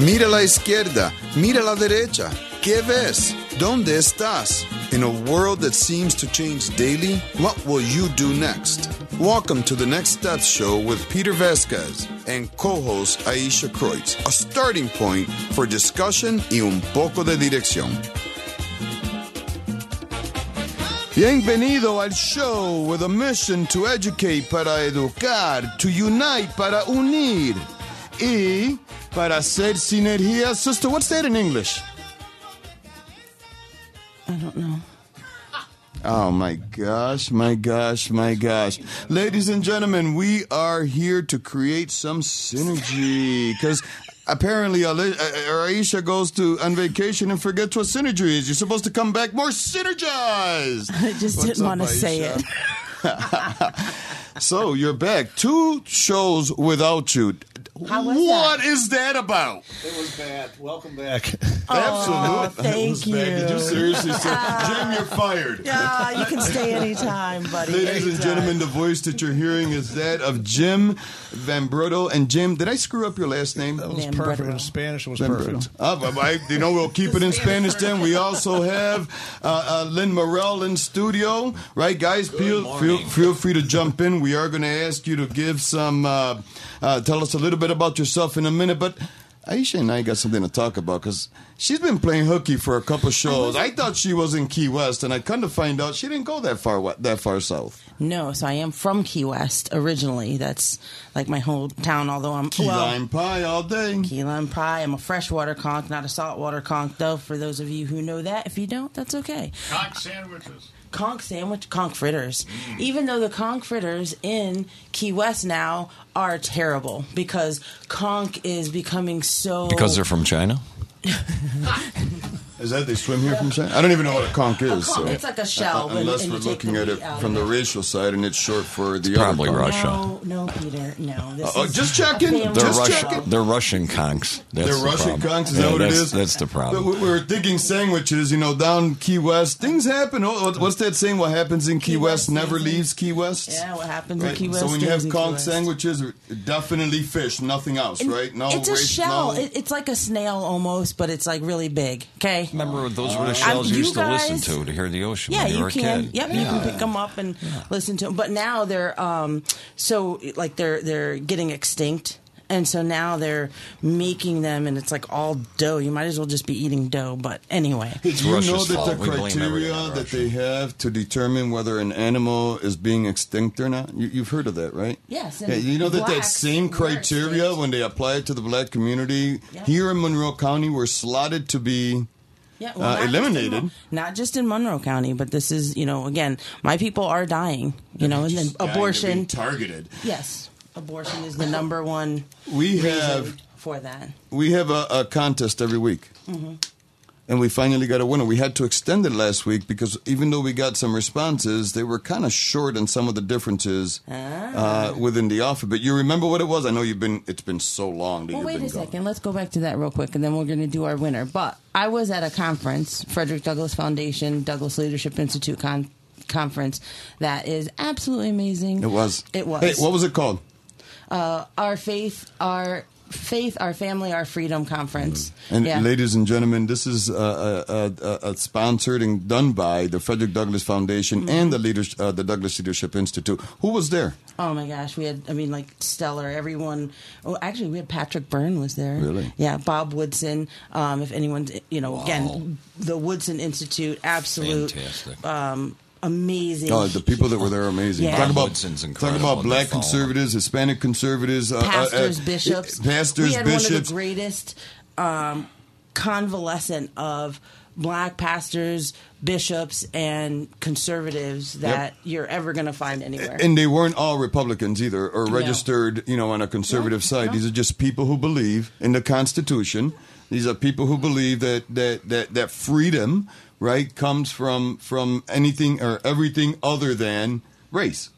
Mira la izquierda, mira la derecha. ¿Qué ves? ¿Dónde estás? In a world that seems to change daily, what will you do next? Welcome to the Next Steps Show with Peter Vazquez and co-host Ayesha Kreutz, a starting point for discussion y un poco de dirección. Bienvenido al show with a mission to educate para educar, to unite para unir y para hacer sinergia. Sister, what's that in English? I don't know. Oh my gosh, my gosh, my gosh. Ladies and gentlemen, we are here to create some synergy because apparently Ali- uh, Ayesha goes to on vacation and forgets what synergy is. You're supposed to come back more synergized. I just What's didn't want to say it. So you're back. Two shows without you. How was What that? is that about? It was bad. Welcome back. Absolutely. thank It was bad. Did you you. seriously say, Jim, you're fired? Yeah, you can stay anytime, buddy. Ladies and anytime. gentlemen, the voice that you're hearing is that of Jim Van Brutto. And Jim, did I screw up your last name? That was Damn perfect. brother. In Spanish, it was Van perfect. Brutto. Uh, but I, you know, we'll keep it in Spanish then. We also have uh, uh, Len Morrell in studio. Right, guys? Feel, feel, feel free to jump in. We are going to ask you to give some, uh, uh, tell us a little bit about yourself in a minute. But Ayesha and I got something to talk about because she's been playing hooky for a couple shows. I thought she was in Key West, and I come to find out she didn't go that far we- that far south. No, so I am from Key West originally. That's like my whole town, although I'm Key well, lime pie all day. Key lime pie. I'm a freshwater conch, not a saltwater conch, though. For those of you who know that, if you don't, that's okay. Cock sandwiches. Conch sandwich, conch fritters. Mm. Even though the conch fritters in Key West now are terrible because conch is becoming so Because they're from China? Is that they swim here from China? I don't even know what a conch is. conch, so. it's like a shell, Uh, unless and we're looking at it from the racial side, and it's short for the probably other conch. Russia. No, no, Peter, no. This Oh, is just checking. They're Just show. Russian. They're Russian conchs. That's They're the Russian problem. conchs. Is Yeah, that what that's, it is? That's the problem. we we were thinking sandwiches, you know, down Key West. Things happen. Oh, What's that saying? What happens in Key, Key West, West never leaves Key West. Yeah, what happens Right. in Key West? so when you have conch West. sandwiches, definitely fish, nothing else, And right? No, it's a race- shell. no- it's like a snail almost, but it's like really big. Okay. Remember, those were the shells you you used to listen to to hear the ocean Yeah, when you, you were can. a kid. Yep, you can pick them up and listen to them. But now they're um, so like they're they're getting extinct, and so now they're making them, and it's like all dough. You might as well just be eating dough. But anyway, Do you know that fault. the We blame everything criteria that they have to determine whether an animal is being extinct or not? You, you've heard of that, right? Yes, Yeah, you know that that same criteria, when they apply it to the black community Yeah. here in Monroe County, were slotted to be. Yeah, Uh, not just eliminated. Mon- not just in Monroe County, but this is you know again, my people are dying. You know, and then Just abortion. targeted. Yes, abortion is the number one We have for that. we have a, a contest every week. Mm-hmm. And we finally got a winner. We had to extend it last week because even though we got some responses, they were kind of short on some of the differences Ah. uh, within the alphabet. You remember what it was? I know you've been. It's been so long that Well, you've wait been a gone. second. Let's go back to that real quick, and then we're going to do our winner. But I was at a conference, Frederick Douglass Foundation, Douglass Leadership Institute con- conference, that is absolutely amazing. It was. It was. Hey, what was it called? uh, our faith, our faith, our family, our freedom conference. And yeah. ladies and gentlemen, this is uh, uh, uh, uh, sponsored and done by the Frederick Douglass Foundation Mm-hmm. and the leaders, uh, the Douglass Leadership Institute. Who was there? Oh my gosh, we had I mean like stellar. Everyone. Oh, actually, we had Patrick Byrne was there. Really? Yeah, Bob Woodson. Um, if anyone, you know, again, the Woodson Institute, absolute, Fantastic. um, amazing. Oh, the people that were there are amazing. Yeah. Talk about talk about black conservatives, Hispanic conservatives, uh, uh, uh, pastors, bishops, pastors, We had bishops. one of the greatest um, convalescent of black pastors, bishops, and conservatives that you're ever going to find anywhere. and they weren't all Republicans either, or registered, you know, on a conservative No, side. no. These are just people who believe in the Constitution. These are people who believe that that that, that freedom, right, comes from from anything or everything other than race.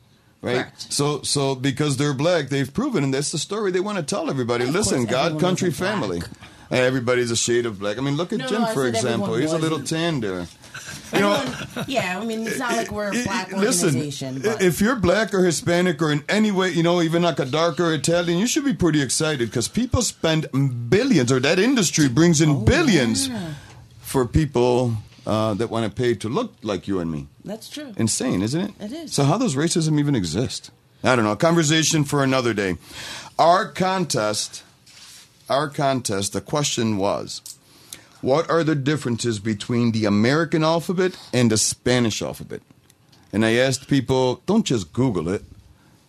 Right, Correct. so so because they're black, they've proven, and that's the story they want to tell everybody. Listen, God, country, family. Everybody's a shade of black. I mean, look at No, Jim no, for example. He's a little tan there. You know, yeah, I mean, it's not like we're a black Listen, organization. but if you're black or Hispanic or in any way, you know, even like a darker Italian, you should be pretty excited because people spend billions, or that industry brings in oh, billions Oh, yeah. for people uh, that want to pay to look like you and me. that's true. Insane, isn't it? It is. So how does racism even exist? I don't know. Conversation for another day. Our contest, our contest. The question was, what are the differences between the American alphabet and the Spanish alphabet? And I asked people, don't just Google it,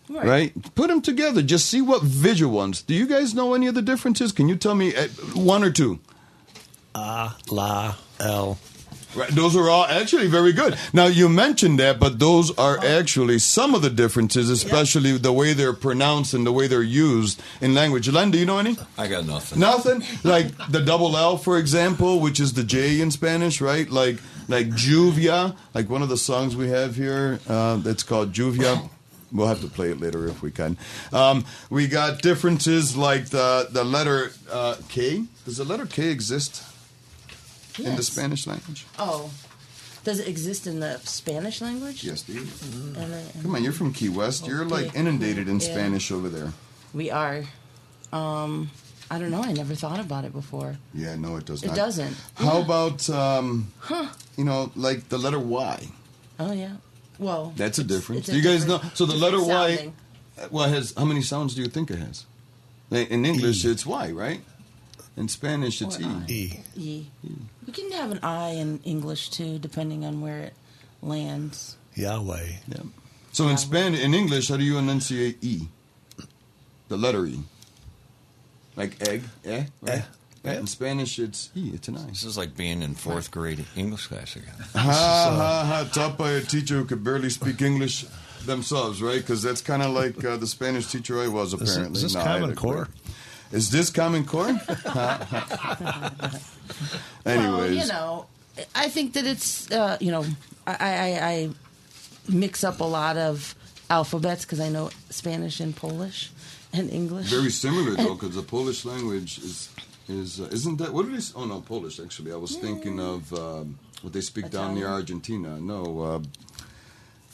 right? Put them together. Just see what visual ones. Do you guys know any of the differences? Can you tell me uh, one or two? A, la, L. Right, those are all actually very good. Now you mentioned that, but those are actually some of the differences, especially the way they're pronounced and the way they're used in language. Len, do you know any? I got nothing. Nothing. Like the double L, for example, which is the J in Spanish, right? Like like Lluvia, like one of the songs we have here uh, that's called Lluvia. We'll have to play it later if we can. Um, we got differences like the the letter uh, K. Does the letter K exist in the Yes. Spanish language? Oh, does it exist in the Spanish language? Yes, dude. And I- Come on, you're from Key West. You're like Okay. inundated in Yeah. Spanish over there. We are. Um, I don't know. I never thought about it before. Yeah, no, it does not. It not. doesn't. How Yeah. about um, you know, like the letter Y? Oh yeah. Well, That's a difference. Do you guys know? So the letter Y, sounding. uh, well, has how many sounds do you think it has? In English, it's Y, right? In Spanish, it's Or E. I. E. E. We can have an I in English too, depending on where it lands. Yahweh. Yeah. So in Spanish, in English, how do you enunciate E? The letter E. Like egg, eh? Right? Eh. Yeah, In Spanish, it's E. It's an I. This is like being in fourth grade English class again. Ha ha ha! Taught by a teacher who could barely speak English themselves, right? Because that's kind of like uh, the Spanish teacher I was. Is, Apparently, is this No, I Common had a Core? Is this Common Core? Anyways, Well, you know, I think that it's uh, you know, I, I, I mix up a lot of alphabets because I know Spanish and Polish and English. very similar though, because the Polish language is is uh, isn't that what it is? Oh no, Polish. Actually, I was thinking of um, what they speak down near Italian? Argentina. No. Uh,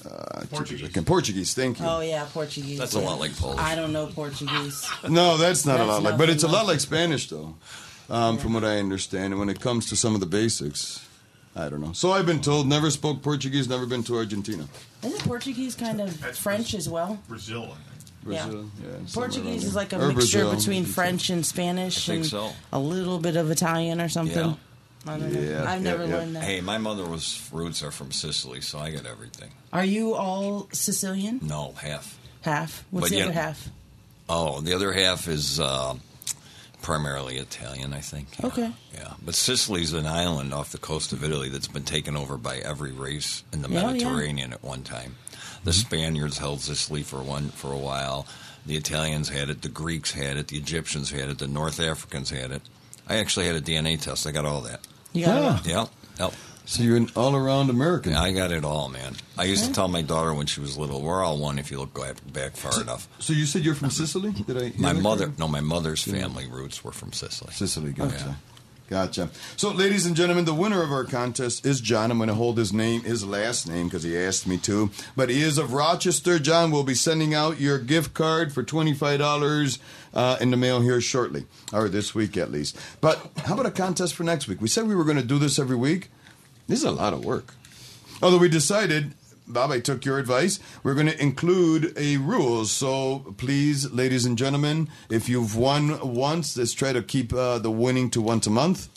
uh, Portuguese. Portuguese, thank you. Oh yeah, Portuguese. That's a lot like Polish. I don't know Portuguese. No, that's not a lot like, but it's a lot like- like Spanish, though, um, from what I understand. And when it comes to some of the basics, I don't know. So I've been told, never spoke Portuguese, never been to Argentina. Isn't Portuguese kind of That's French as well? Brazil. Brazil, yeah. somewhere Portuguese is like a. Or mixture Brazil, between you could say. French and Spanish I think and so. a little bit of Italian or something. Yeah. I don't know. I've yeah, never yeah. learned that. Hey, my mother was roots are from Sicily, so I got everything. Are you all Sicilian? No, half. Half. What's But the yeah. other half? Oh, the other half is uh, primarily Italian, I think. yeah. Okay. Yeah, but Sicily's an island off the coast of Italy that's been taken over by every race in the Yeah, yeah. Mediterranean at one time. The Spaniards held Sicily for one for a while. The Italians had it. The Greeks had it. The Egyptians had it. The North Africans had it. I actually had a DNA test. I got all that. You got Ah. it. Yep. Yep. So you're an all-around American. Yeah, I got it all, man. I used to tell my daughter when she was little, "We're all one if you look back, back far enough." So you said you're from Sicily? Did I? My mother, no, my mother's family roots were from Sicily. Sicily, gotcha. Okay. Gotcha. So, ladies and gentlemen, the winner of our contest is John. I'm going to hold his name, his last name, because he asked me to. But he is of Rochester. John will be sending out your gift card for $25 uh, in the mail here shortly, or this week at least. But how about a contest for next week? We said we were going to do this every week. This is a lot of work. Although we decided, Bob, I took your advice. We're going to include a rules. So please, ladies and gentlemen, if you've won once, let's try to keep uh, the winning to once a month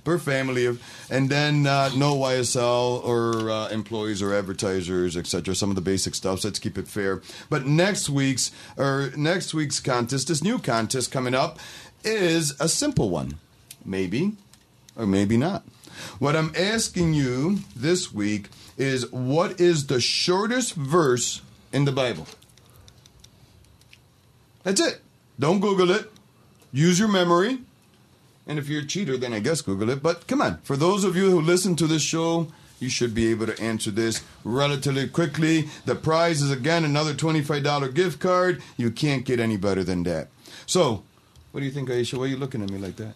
per family, and then uh, no YSL or uh, employees or advertisers, etc. Some of the basic stuff. So let's keep it fair. But next week's or next week's contest, this new contest coming up, is a simple one, maybe or maybe not. What I'm asking you this week is what is the shortest verse in the Bible? That's it. Don't Google it. Use your memory. And if you're a cheater, then I guess Google it. But come on, for those of you who listen to this show, you should be able to answer this relatively quickly. The prize is again another $25 gift card. You can't get any better than that. So, what do you think, Ayesha? Why are you looking at me like that?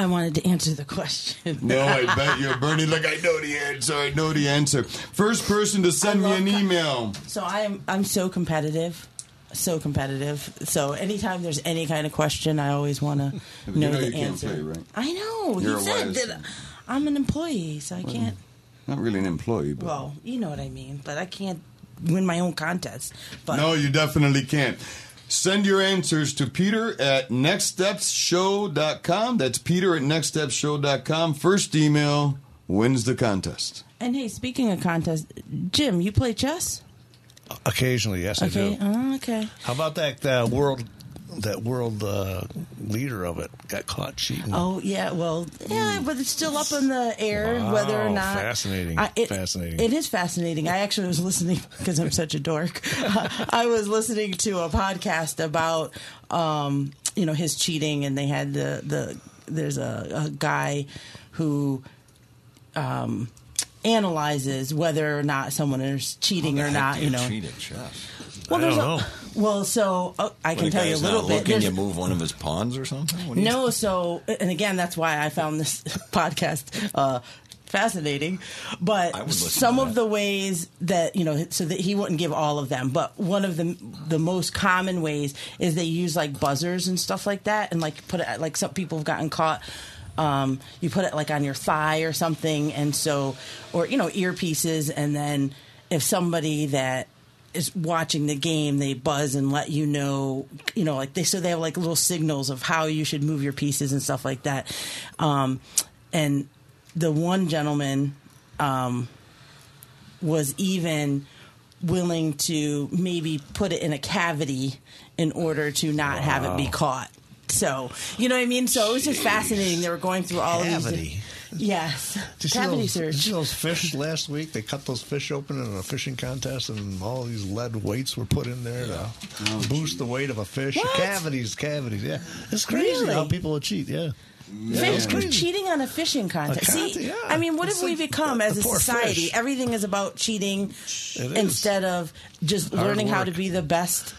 I wanted to answer the question. No, I bet you're Bernie. Like I know the answer. I know the answer. First person to send me an co- email. So I am I'm so competitive. So competitive. So anytime there's any kind of question, I always want to know, know the answer. play, right? I know. You're he said that I'm an employee, so I can't. Not really an employee, but Well, you know what I mean. But I can't win my own contest. But no, you definitely can't. Send your answers to Peter at nextstepsshow.com. That's Peter at nextstepsshow.com. First email wins the contest. and hey, speaking of contest, Jim, you play chess? Occasionally, yes, I do. Oh, okay. How about that uh, world? That world uh, leader of it got caught cheating. Oh yeah, well, yeah, but it's still up in the air Wow, whether or not fascinating, it, fascinating. It is fascinating. I actually was listening because I'm such a dork. I was listening to a podcast about um, you know his cheating, and they had the the there's a, a guy who um, analyzes whether or not someone is cheating How or not. You know, cheat at chess. well, I there's don't a- know. Well, so oh, I can tell you a little bit. Can you move one of his pawns or something. You- no, so and again, that's why I found this podcast uh, fascinating. But I would listen some of the ways that you know, so that he wouldn't give all of them, but one of the the most common ways is they use like buzzers and stuff like that, and like put it like some people have gotten caught. Um, you put it like on your thigh or something, and so or you know earpieces, and then if somebody that is watching the game, they buzz and let you know, you know, like they so they have like little signals of how you should move your pieces and stuff like that. Um, and the one gentleman um, was even willing to maybe put it in a cavity in order to not have it be caught. So you know what I mean. So it was just fascinating. They were going through all of Cavity. these. Yes, Did you, see cavity those, did you see those fish last week? They cut those fish open in a fishing contest, and all these lead weights were put in there to oh, boost the weight of a fish. What? Cavities, cavities. Yeah, it's crazy Really? how people will cheat. Yeah, Fish, crazy. cheating on a fishing contest. A See, yeah. I mean, what It's have we become the- as a society? fish. Everything is about cheating It is. instead of just Hard learning how to be the best.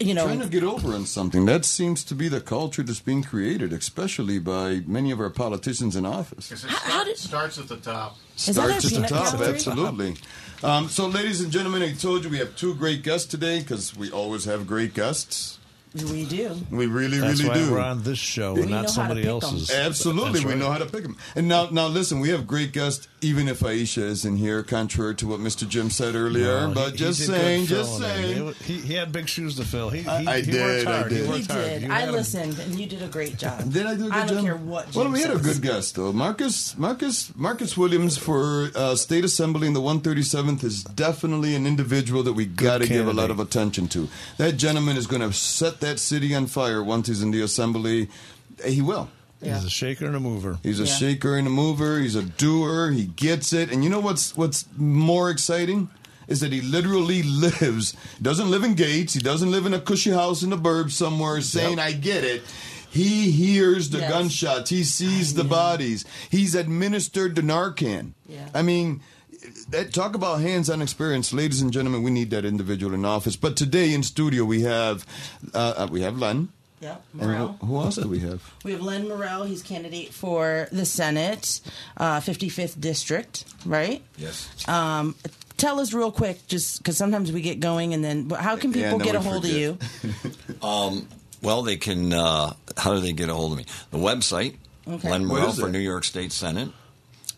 You know, Trying to get over on something. That seems to be the culture that's being created, especially by many of our politicians in office. Because it How- how start- did- starts at the top. Starts at the top, gallery? absolutely. Um, so, ladies and gentlemen, I told you we have two great guests today because we always have great guests. We do. We really, that's really why do. we're on this show We and not somebody pick 'em. else's. Absolutely, That's we know how to pick them. And now, now listen, we have great guests, even if Ayesha is in here, contrary to what Mr. Jim said earlier. No, but he- he just did good saying, just saying. He, he had big shoes to fill. He, he, I- I he did, worked I hard. did. He worked hard. did. You I had him- listened, and you did a great job. Did I do a good I don't job? care what. Well, we had a good guest though. Marcus, Marcus, Marcus Williams for uh, State Assembly in the 137th is definitely an individual that we got to give a lot of attention to. That gentleman is going to set that city on fire once he's in the assembly. He will. He's a shaker and a mover. He's a Yeah. shaker and a mover. He's a doer. He gets it. And you know what's what's more exciting is that he literally lives. Doesn't live in Gates. He doesn't live in a cushy house in the burbs somewhere saying, "I get it." He hears the Yes. gunshots. He sees the bodies. He's administered the Narcan. Yeah. I mean, that, talk about hands-on experience, ladies and gentlemen. We need that individual in office. But today in studio we have uh, uh, we have Len. Yeah, And Morrell. who, who else do we have? We have Len Morrell. He's candidate for the Senate, uh, 55th district, right? Yes. Um, tell us real quick, just because sometimes we get going, and then how can people then get a hold forget. of you? Well, they can. Uh, how do they get a hold of me? The website, Okay. Len What Morrell for? New York State Senate,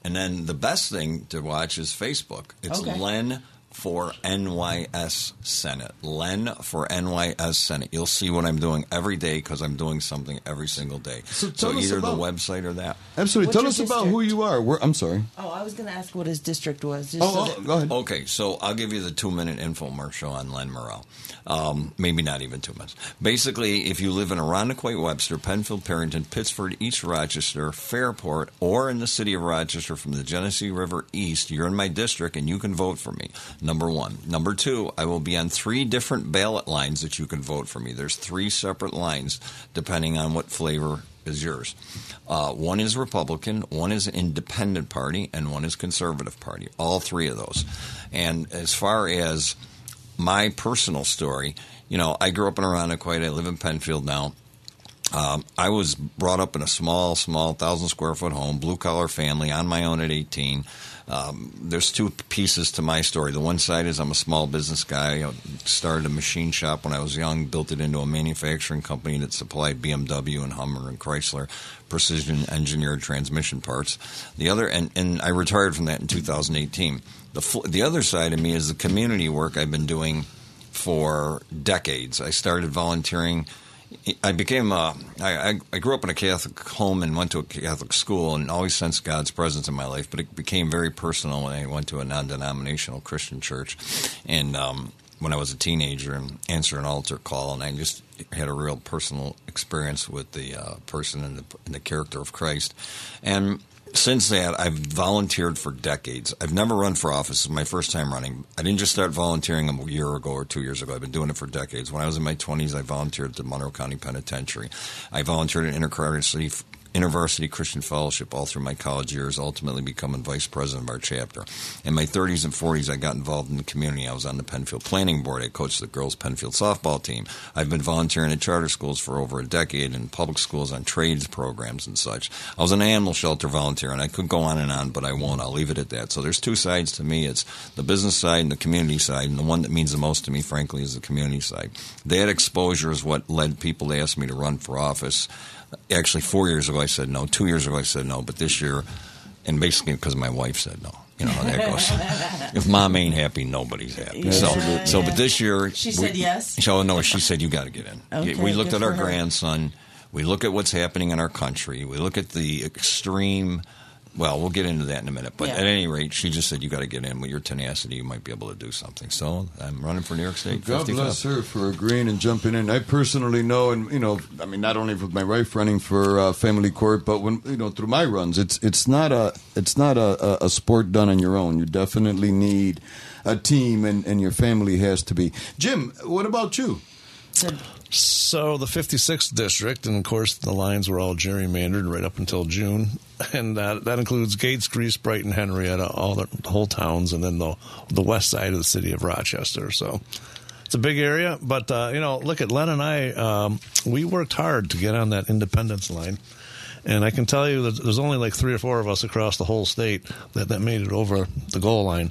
and then the best thing to watch is Facebook. It's Okay. Len for NYS Senate. Len for NYS Senate. You'll see what I'm doing every day because I'm doing something every single day. So tell us either about- the website or that. Absolutely. What's Tell your us about who you are. Where, I'm sorry. Oh, I was going to ask what his district was. Just Oh, so oh, that- go ahead. Okay, so I'll give you the two minute infomercial on Len Morrell. Um, maybe not even two minutes. Basically, if you live in Irondequoit, Webster, Penfield, Perinton, Pittsford, East Rochester, Fairport, or in the city of Rochester from the Genesee River east, you're in my district and you can vote for me. Number one. Number two, I will be on three different ballot lines that you can vote for me. There's three separate lines depending on what flavor is yours. Uh, one is Republican, one is Independent Party, and one is Conservative Party. All three of those. And as far as my personal story, you know, I grew up in Irondequoit. I live in Penfield now. Um, I was brought up in a small, small thousand square foot home, blue collar family, on my own at 18. Um, there's two pieces to my story. The one side is I'm a small business guy. I started a machine shop when I was young, built it into a manufacturing company that supplied BMW and Hummer and Chrysler precision engineered transmission parts. The other, and, and I retired from that in 2018. The, the other side of me is the community work I've been doing for decades. I started volunteering I became a, I, I grew up in a Catholic home and went to a Catholic school and always sensed God's presence in my life, but it became very personal when I went to a non denominational Christian church. And um, when I was a teenager and answered an altar call, and I just had a real personal experience with the uh, person and the, and the character of Christ. And since that, I've volunteered for decades. I've never run for office. It's my first time running. I didn't just start volunteering a year ago or two years ago. I've been doing it for decades. When I was in my 20s, I volunteered at the Monroe County Penitentiary. I volunteered at InterContinental InterVarsity Christian Fellowship all through my college years, ultimately becoming vice president of our chapter. In my 30s and 40s, I got involved in the community. I was on the Penfield Planning Board. I coached the girls' Penfield softball team. I've been volunteering at charter schools for over a decade and public schools on trades programs and such. I was an animal shelter volunteer, and I could go on and on, but I won't. I'll leave it at that. So there's two sides to me. It's the business side and the community side, and the one that means the most to me, frankly, is the community side. That exposure is what led people to ask me to run for office actually four years ago I said no. Two years ago I said no. But this year, and basically because my wife said no. You know how that goes. if mom ain't happy, nobody's happy. Yeah. So, yeah. so, but this year she we, said yes. So no, she said you got to get in. Okay, we looked at our her. grandson. We look at what's happening in our country. We look at the extreme well, we'll get into that in a minute. But Yeah. at any rate, she just said you got to get in with your tenacity. You might be able to do something. So I'm running for New York State. God 55. bless her for agreeing and jumping in. I personally know, and you know, I mean, not only with my wife running for uh, family court, but when you know through my runs, it's it's not a it's not a, a, a sport done on your own. You definitely need a team, and, and your family has to be. Jim, what about you? So the 56th district, and of course the lines were all gerrymandered right up until June, and that that includes Gates, Greece, Brighton, Henrietta, all the, the whole towns, and then the the west side of the city of Rochester. So it's a big area, but uh, you know, look at Len and I. Um, we worked hard to get on that independence line. And I can tell you that there's only like three or four of us across the whole state that, that made it over the goal line.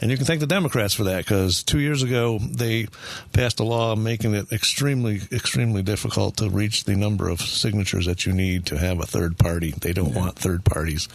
And you can thank the Democrats for that because two years ago they passed a law making it extremely, extremely difficult to reach the number of signatures that you need to have a third party. They don't want third parties.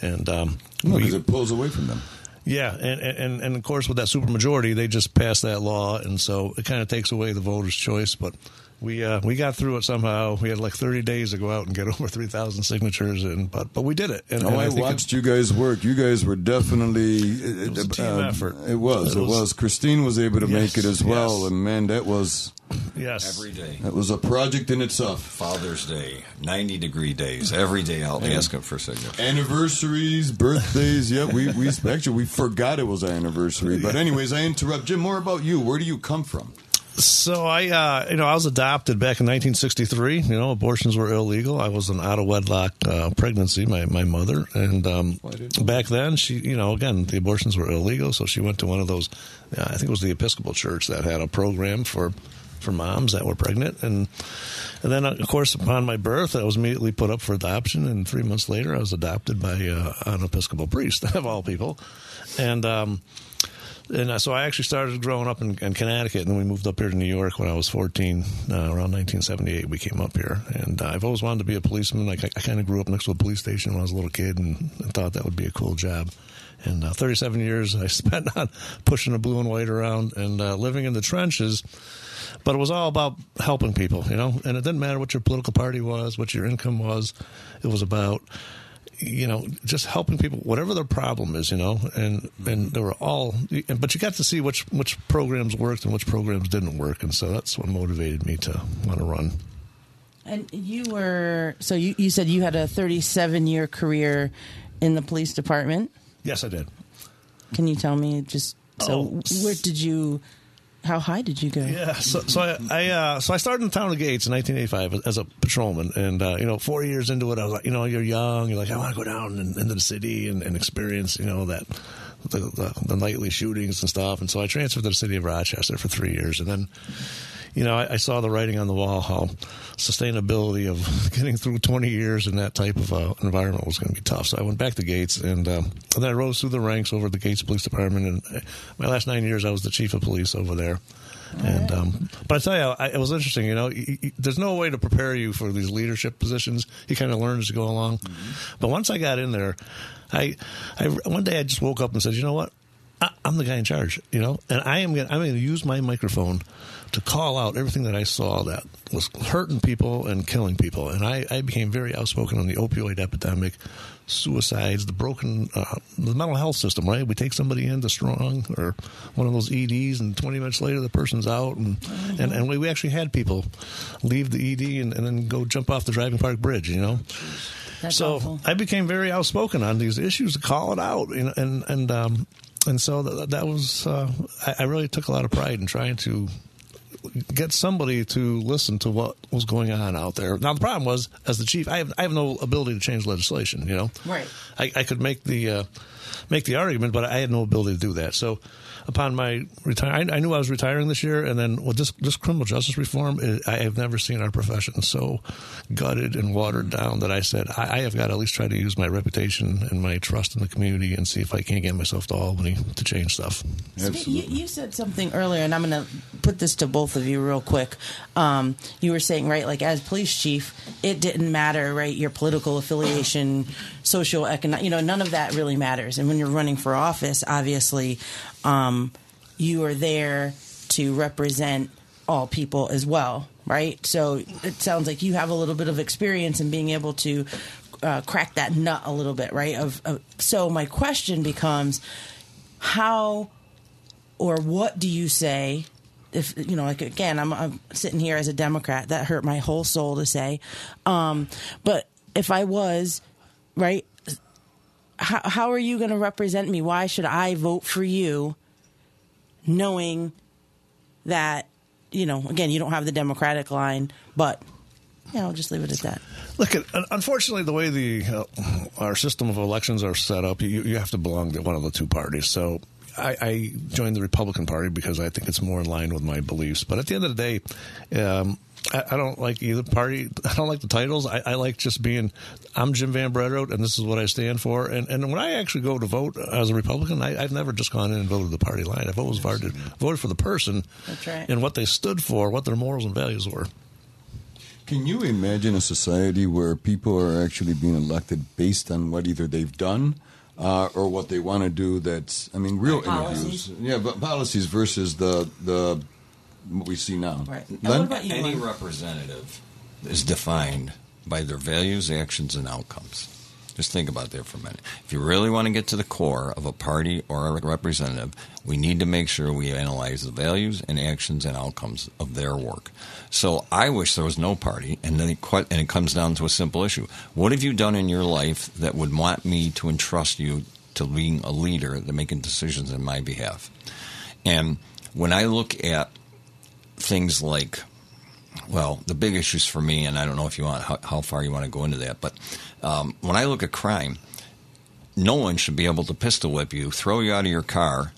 And um, No, because it pulls away from them. yeah, and, and and of course with that supermajority, they just passed that law, and so it kind of takes away the voters' choice. But we uh, we got through it somehow. We had like 30 days to go out and get over 3,000 signatures, and but but we did it. And, Oh, and I, think watched you guys work. You guys were definitely It was a team effort. It was. It It was- was. Christine was able to Yes, make it as well, yes. and man, that was yes, Every day. that was a project in itself. Father's Day, 90 degree days. Every day I'll ask him for signature. Anniversaries, birthdays. Yeah, we, we actually we forgot it was our anniversary. But anyways, I interrupt. Jim, more about you. Where do you come from? So I, uh, you know, I was adopted back in 1963. You know, abortions were illegal. I was an out of wedlock uh, pregnancy. My my mother, and um, I didn't know back then, she, you know, again, the abortions were illegal. So she went to one of those. Uh, I think it was the Episcopal Church that had a program for for moms that were pregnant, and and then of course upon my birth, I was immediately put up for adoption, and three months later, I was adopted by uh, an Episcopal priest of all people, and. Um, and uh, so I actually started growing up in, in Connecticut, and then we moved up here to New York when I was 14. Uh, around 1978, we came up here, and uh, I've always wanted to be a policeman. I, I kind of grew up next to a police station when I was a little kid, and, thought that would be a cool job. And uh, 37 years I spent on pushing the blue and white around and uh, living in the trenches. But it was all about helping people, you know. And it didn't matter what your political party was, what your income was. It was about you know, just helping people, whatever their problem is, you know, and and they were all, but you got to see which which programs worked and which programs didn't work, and so that's what motivated me to want to run. and you were so you, you said you had a 37 year career in the police department. Yes, I did. Can you tell me just so Oh. where did you? How high did you go? Yeah, so, so I, I uh, so I started in the town of Gates in 1985 as a patrolman, and uh, you know, four years into it, I was like, you know, you're young, you're like, I want to go down in, into the city and, and experience, you know, that the, the, the nightly shootings and stuff, and so I transferred to the city of Rochester for three years, and then. You know, I, I, saw the writing on the wall how sustainability of getting through 20 years in that type of uh, environment was going to be tough. So I went back to Gates, and, um, and then I rose through the ranks over the Gates Police Department. And uh, my last nine years, I was the chief of police over there. And um, but I tell you, I, it was interesting. You know, there's no way to prepare you for these leadership positions. You kind of learn as you go along. Mm-hmm. But once I got in there, I, I one day I just woke up and said, you know what? I, am the guy in charge, you know, and I am going. I'm going to use my microphone to call out everything that I saw that was hurting people and killing people. And I, I became very outspoken on the opioid epidemic, suicides, the broken, uh, the mental health system. Right, we take somebody into strong or one of those EDs, and 20 minutes later the person's out, and mm-hmm. and, and we, we actually had people leave the ED and, and then go jump off the driving park bridge, you know. That's so awful. I became very outspoken on these issues to call it out, you know, and and um, and so that, that was uh, I, I, really took a lot of pride in trying to get somebody to listen to what was going on out there. Now the problem was, as the chief, I have I have no ability to change legislation. You know, right? I, I could make the uh, make the argument, but I had no ability to do that. So upon my retire, I, I, knew I was retiring this year, and then with this this criminal justice reform, it, I have never seen our profession so gutted and watered down that I said I, I, have got to at least try to use my reputation and my trust in the community and see if I can't get myself to Albany to change stuff. You, you, said something earlier, and I'm going to put this to both of you real quick. Um, you were saying right, like as police chief, it didn't matter, right? Your political affiliation, social, economic, you know, none of that really matters. And when you're running for office, obviously, um, you are there to represent all people as well, right? So it sounds like you have a little bit of experience in being able to uh, crack that nut a little bit, right? Of, of, so my question becomes, how or what do you say? If you know, like again, I'm, I'm sitting here as a Democrat. That hurt my whole soul to say, um, but if I was right how, how are you going to represent me? Why should I vote for you knowing that, you know, again, you don't have the Democratic line, but, yeah, I'll just leave it at that. Look, unfortunately, the way the uh, our system of elections are set up, you, you have to belong to one of the two parties. So I, I, joined the Republican Party because I think it's more in line with my beliefs. But at the end of the day, um, I, I, don't like either party. I don't like the titles. I, I, like just being, I'm Jim Vanbrederode, and this is what I stand for. And, and when I actually go to vote as a Republican, I, have never just gone in and voted the party line. I've always voted, voted for the person right. and what they stood for, what their morals and values were. Can you imagine a society where people are actually being elected based on what either they've done uh, or what they want to do? That's, I mean, real like interviews. Yeah, but policies versus the the what we see now. Right. You, Any representative is defined by their values, actions, and outcomes. Just think about that for a minute. If you really want to get to the core of a party or a representative, we need to make sure we analyze the values and actions and outcomes of their work. So I wish there was no party, and then it, and it comes down to a simple issue: What have you done in your life that would want me to entrust you to being a leader, to making decisions on my behalf? And when I look at things like, well, the big issues for me, and I don't know if you want how, how far you want to go into that, but um, when I look at crime, no one should be able to pistol whip you, throw you out of your car,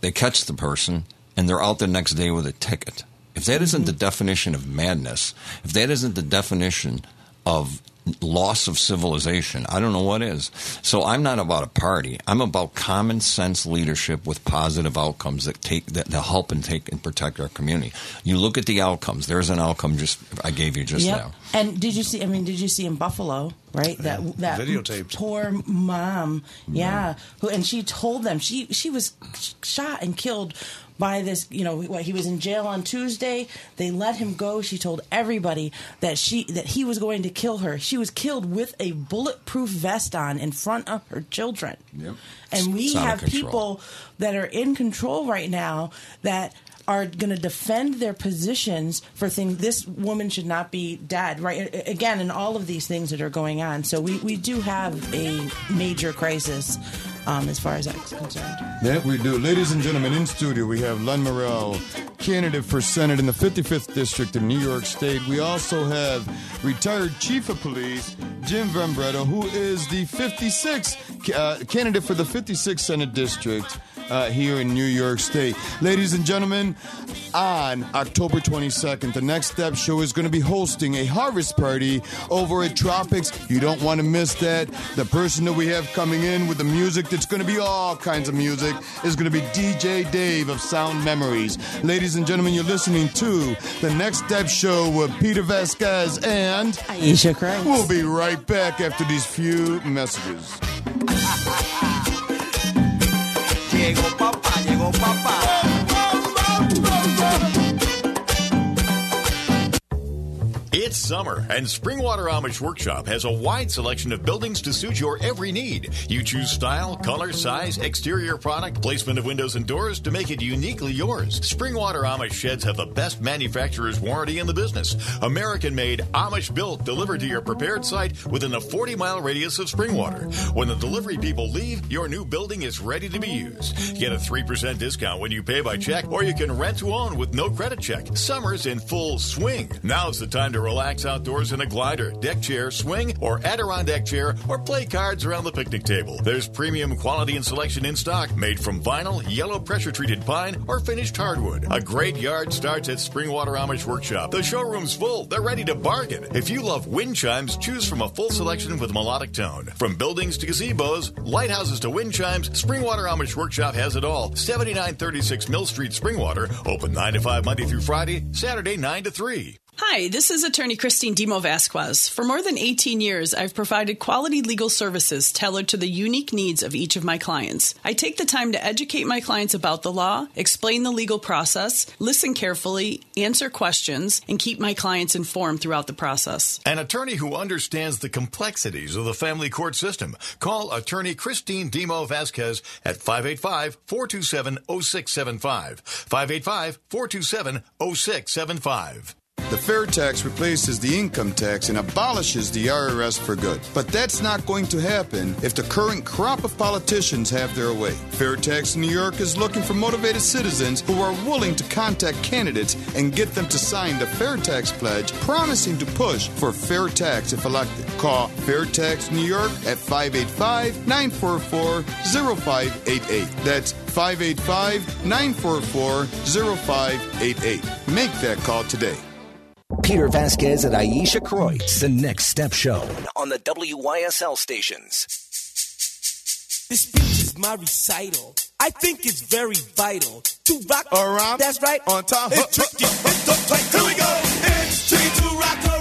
they catch the person, and they're out the next day with a ticket. If that isn't the definition of madness, if that isn't the definition of loss of civilization. I don't know what is. So I'm not about a party. I'm about common sense leadership with positive outcomes that take that, that help and take and protect our community. You look at the outcomes. There's an outcome just I gave you just yep. now. And did you see? I mean, did you see in Buffalo? Right, that that videotaped poor mom, mm-hmm. yeah, who and she told them she she was shot and killed by this, you know, what he was in jail on Tuesday. They let him go. She told everybody that she that he was going to kill her. She was killed with a bulletproof vest on in front of her children. Yep. And we have people that are in control right now that are going to defend their positions for things. This woman should not be dead, right? Again, in all of these things that are going on. So we, we do have a major crisis um, as far as that's concerned. Yeah, we do. Ladies and gentlemen, in studio, we have Len Morrell, candidate for Senate in the 55th District of New York State. We also have retired Chief of Police, Jim Bredrodt, who is the 56th uh, candidate for the 56th Senate District uh, here in New York State. Ladies and gentlemen, on October 22nd, the Next Step Show is going to be hosting a harvest party over at Tropics. You don't want to miss that. The person that we have coming in with the music that's going to be all kinds of music is going to be DJ Dave of Sound Memories. Ladies and gentlemen, you're listening to the Next Step Show with Peter Vazquez and Ayesha Kreutz. We'll be right back after these few messages. Llegó papá, llegó papá. It's summer, and Springwater Amish Workshop has a wide selection of buildings to suit your every need. You choose style, color, size, exterior product, placement of windows and doors to make it uniquely yours. Springwater Amish sheds have the best manufacturer's warranty in the business. American made, Amish built, delivered to your prepared site within a 40 mile radius of Springwater. When the delivery people leave, your new building is ready to be used. Get a 3% discount when you pay by check, or you can rent to own with no credit check. Summer's in full swing. Now's the time to relax outdoors in a glider, deck chair, swing, or Adirondack chair, or play cards around the picnic table. There's premium quality and selection in stock, made from vinyl, yellow pressure treated pine, or finished hardwood. A great yard starts at Springwater Amish Workshop. The showroom's full. They're ready to bargain. If you love wind chimes, choose from a full selection with melodic tone. From buildings to gazebos, lighthouses to wind chimes, Springwater Amish Workshop has it all. 7936 Mill Street, Springwater. Open 9 to 5 Monday through Friday, Saturday 9 to 3. Hi, this is attorney Christine Demo Vasquez. For more than 18 years, I've provided quality legal services tailored to the unique needs of each of my clients. I take the time to educate my clients about the law, explain the legal process, listen carefully, answer questions, and keep my clients informed throughout the process. An attorney who understands the complexities of the family court system. Call attorney Christine Demo Vasquez at 585 427 0675. 585 427 0675. The fair tax replaces the income tax and abolishes the IRS for good. But that's not going to happen if the current crop of politicians have their way. Fair Tax New York is looking for motivated citizens who are willing to contact candidates and get them to sign the Fair Tax Pledge, promising to push for fair tax if elected. Call Fair Tax New York at 585 944 0588. That's 585 944 0588. Make that call today. Peter Vazquez and Ayesha Kreutz, the Next Step Show on the WYSL stations. This speech is my recital. I think it's very vital to rock around. That's right. On time. It's tricky. It's the play. Here we go. It's tricky to rock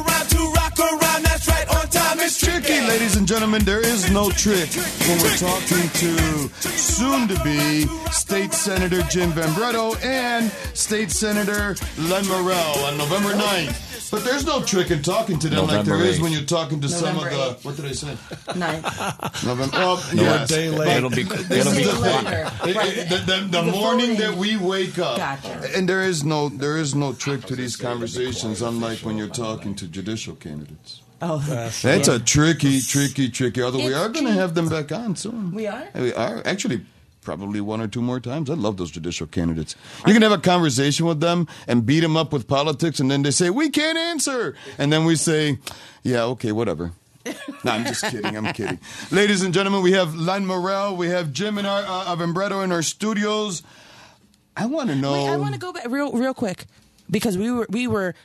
tricky, ladies and gentlemen. There is no trick when we're talking to soon to be State Senator Jim Vambretto and State Senator Len Morrell on November 9th. But there's no trick in talking to them like November there is 8th. when you're talking to some of November the. What did I say? Ninth. November. Oh, No, yes. a day But- late. It'll be This it'll be is quiet. later. It- Right. it- the, the, the The morning full that we wake up, Gotcha. and there is no there is no trick to these conversations, unlike when you're talking to judicial candidates. Oh, That's a tricky, tricky, tricky. Although we It's are going to have them back on soon. We are? We are actually probably one or two more times. I love those judicial candidates. You can have a conversation with them and beat them up with politics, and then they say we can't answer, and then we say, yeah, okay, whatever. no, I'm just kidding. I'm kidding. Ladies and gentlemen, we have Len Morrell, we have Jim and our uh, of Embretto in our studios. I want to know. Wait, I want to go back real, real quick because we were we were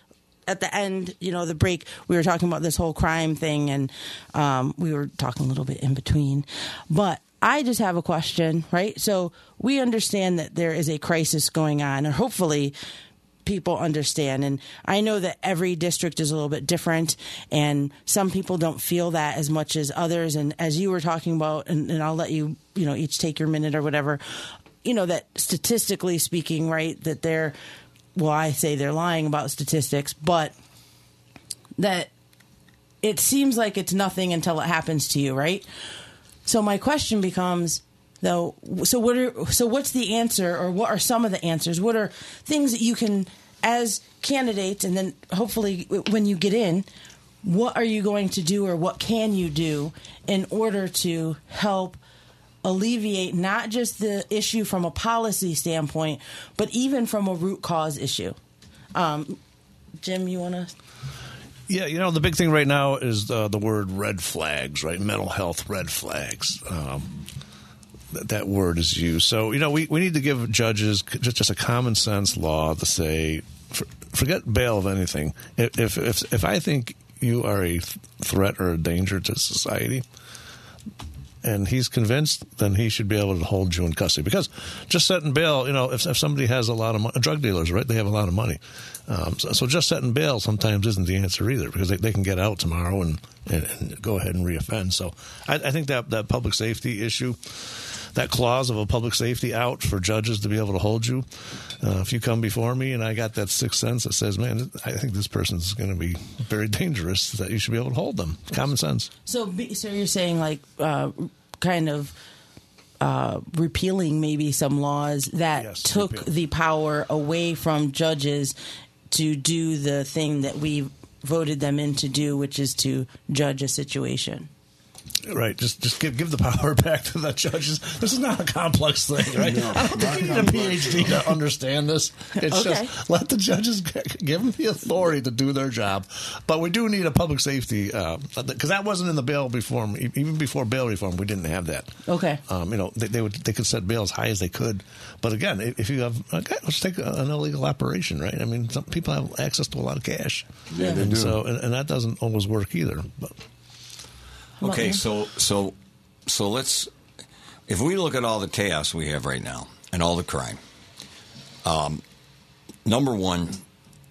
at the end, you know, the break. We were talking about this whole crime thing, and um, we were talking a little bit in between. But I just have a question, right? So we understand that there is a crisis going on, and hopefully. People understand, and I know that every district is a little bit different, and some people don't feel that as much as others. And as you were talking about, and, and I'll let you, you know, each take your minute or whatever you know that statistically speaking right that they're well i say they're lying about statistics but that it seems like it's nothing until it happens to you right? So my question becomes though so what are so what's the answer or what are some of the answers? What are things that you can as candidates and then hopefully when you get in what are you going to do or what can you do in order to help alleviate not just the issue from a policy standpoint, but even from a root cause issue. Um, Jim, you want to? Yeah, you know, the big thing right now is uh, the word red flags, right? Mental health red flags. Um, that, that word is used. So you know, we, we need to give judges just just a common sense law to say, for, forget bail of anything. If if if I think you are a threat or a danger to society, and he's convinced, then he should be able to hold you in custody. Because just setting bail, you know, if, if somebody has a lot of money, drug dealers, right, they have a lot of money. Um, so, so, just setting bail sometimes isn't the answer either because they, they can get out tomorrow and, and, and go ahead and reoffend. So I, I think that, that public safety issue that clause of a public safety out for judges to be able to hold you. Uh, if you come before me and I got that sixth sense that says, man, I think this person's going to be very dangerous, that you should be able to hold them. Common sense. So, so you're saying like uh, kind of. Uh, repealing maybe some laws that Yes, took repeal. the power away from judges to do the thing that we voted them in to do, which is to judge a situation. Right, just just give give the power back to the judges. This is not a complex thing, right? I don't think you need a PhD to understand this. It's Okay. just let the judges g- give them the authority to do their job. But we do need a public safety because that wasn't in the bail reform. E- Even before bail reform, we didn't have that. Okay. Um, you know, they, they would they could set bail as high as they could, but again, if if you have okay, let's take an illegal operation, right? I mean, some people have access to a lot of cash, Yeah, they and do. so and, and that doesn't always work either. But Okay, so so so let's if we look at all the chaos we have right now and all the crime. Um, number one,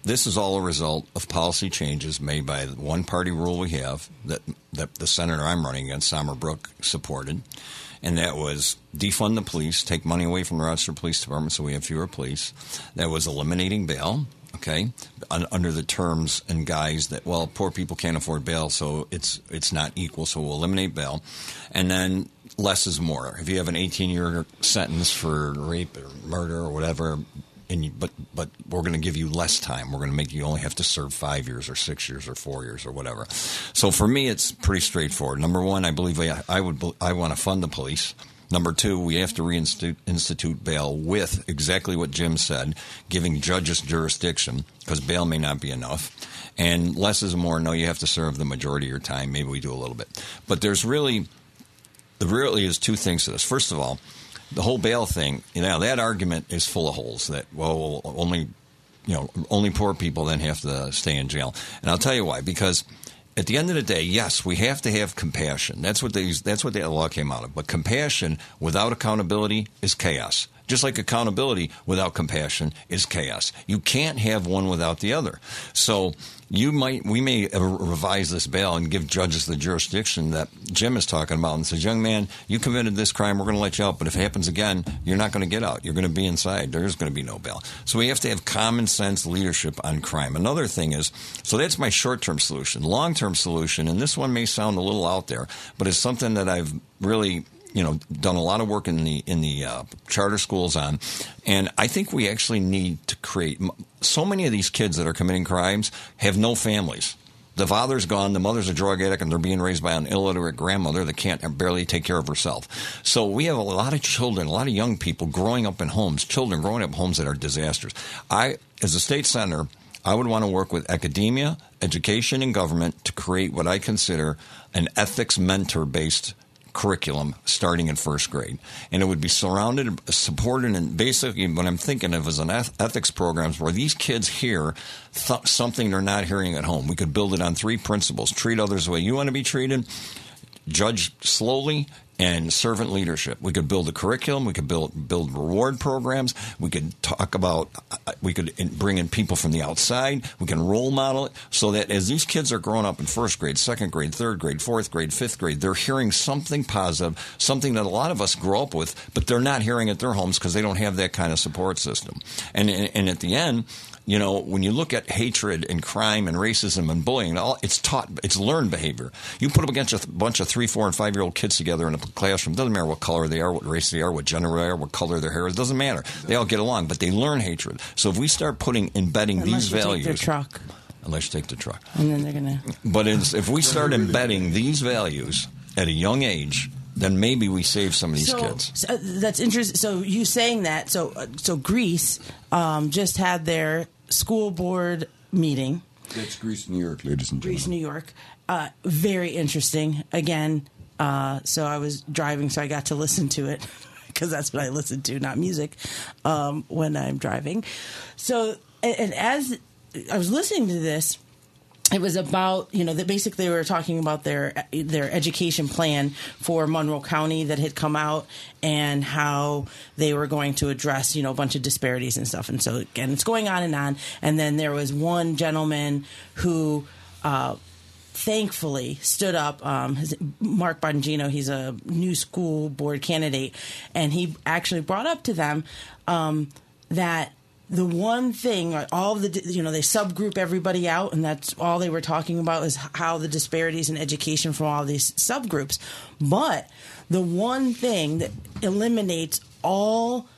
this is all a result of policy changes made by the one party rule we have that that the senator I'm running against, Samra Brouk, supported, and that was defund the police, take money away from the Rochester Police Department so we have fewer police. That was eliminating bail. Okay, under the terms and guise that well, poor people can't afford bail, so it's it's not equal, so we'll eliminate bail, and then less is more. If you have an 18 year sentence for rape or murder or whatever, and you, but but we're going to give you less time. We're going to make you only have to serve five years or six years or four years or whatever. So for me, it's pretty straightforward. Number one, I believe I, I would I want to fund the police. Number two, we have to reinstitute bail with exactly what Jim said, giving judges jurisdiction because bail may not be enough. And less is more. No, you have to serve the majority of your time. Maybe we do a little bit, but there's really there really is two things to this. First of all, the whole bail thing, you know, that argument is full of holes. That well, only you know, only poor people then have to stay in jail. And I'll tell you why. Because at the end of the day, yes, we have to have compassion. That's what these. That's what that law came out of. But compassion without accountability is chaos. Just like accountability without compassion is chaos. You can't have one without the other. So you might, we may revise this bail and give judges the jurisdiction that Jim is talking about and says, young man, you committed this crime, we're going to let you out. But if it happens again, you're not going to get out. You're going to be inside. There's going to be no bail. So we have to have common sense leadership on crime. Another thing is, so that's my short term solution. Long term solution, and this one may sound a little out there, but it's something that I've really you know done a lot of work in the in the uh, charter schools on, and I think we actually need to create. So many of these kids that are committing crimes have no families. The father's gone, the mother's a drug addict, and they're being raised by an illiterate grandmother that can't barely take care of herself. So we have a lot of children, a lot of young people growing up in homes, children growing up in homes that are disasters. I, as a state senator, I would want to work with academia, education, and government to create what I consider an ethics mentor based curriculum starting in first grade. And it would be surrounded, supported, and basically what I'm thinking of is an ethics programs where these kids hear th- something they're not hearing at home. We could build it on three principles treat others the way you want to be treated, judge slowly, and servant leadership. We could build a curriculum. We could build build reward programs. We could talk about. uh, We could bring in people from the outside. We can role model it so that as these kids are growing up in first grade, second grade, third grade, fourth grade, fifth grade, they're hearing something positive, something that a lot of us grow up with, but they're not hearing at their homes because they don't have that kind of support system. And and at the end you know, when you look at hatred and crime and racism and bullying, all it's taught, it's learned behavior. You put them against a th- bunch of three, four, and five year old kids together in a classroom. Doesn't matter what color they are, what race they are, what gender they are, what color their hair is. Doesn't matter. They all get along, but they learn hatred. So if we start putting embedding Unless these you take values, truck, unless you take the truck, and then they're gonna. but it's, if we start embedding these values at a young age, then maybe we save some of these so, kids. so, that's interesting. So you saying that? So uh, so Greece um, just had their school board meeting. That's Greece, New York, ladies and gentlemen. Greece. New York. Uh, very interesting. Again, uh, so I was driving, so I got to listen to it. because that's what I listen to, not music, um, when I'm driving. So, and, and as I was listening to this, it was about you know that basically they were talking about their their education plan for Monroe County that had come out and how they were going to address you know a bunch of disparities and stuff. And so again it's going on and on. And then there was one gentleman who uh, thankfully stood up um, his, Mark Bongino he's a new school board candidate. And he actually brought up to them um, that the one thing all the you know they subgroup everybody out and that's all they were talking about is how the disparities in education from all these subgroups. But the one thing that eliminates all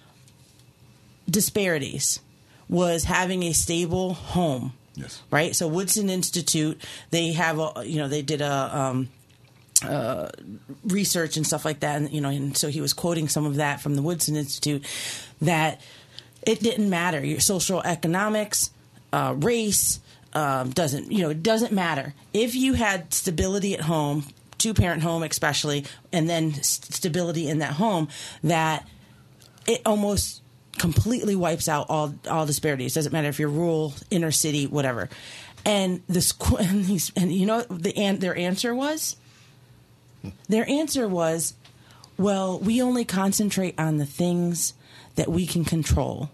disparities was having a stable home. Yes. right? So woodson institute they have a you know they did a um, uh, research and stuff like that and you know and so he was quoting some of that from the woodson institute that it didn't matter. Your social economics uh, race um, doesn't you know it doesn't matter. If you had stability at home two parent home especially and then st- stability in that home that it almost completely wipes out all all disparities. Doesn't matter if you're rural inner city whatever. And the squ- and, these, and you know the an- their answer was? Their answer was well we only concentrate on the things that we can control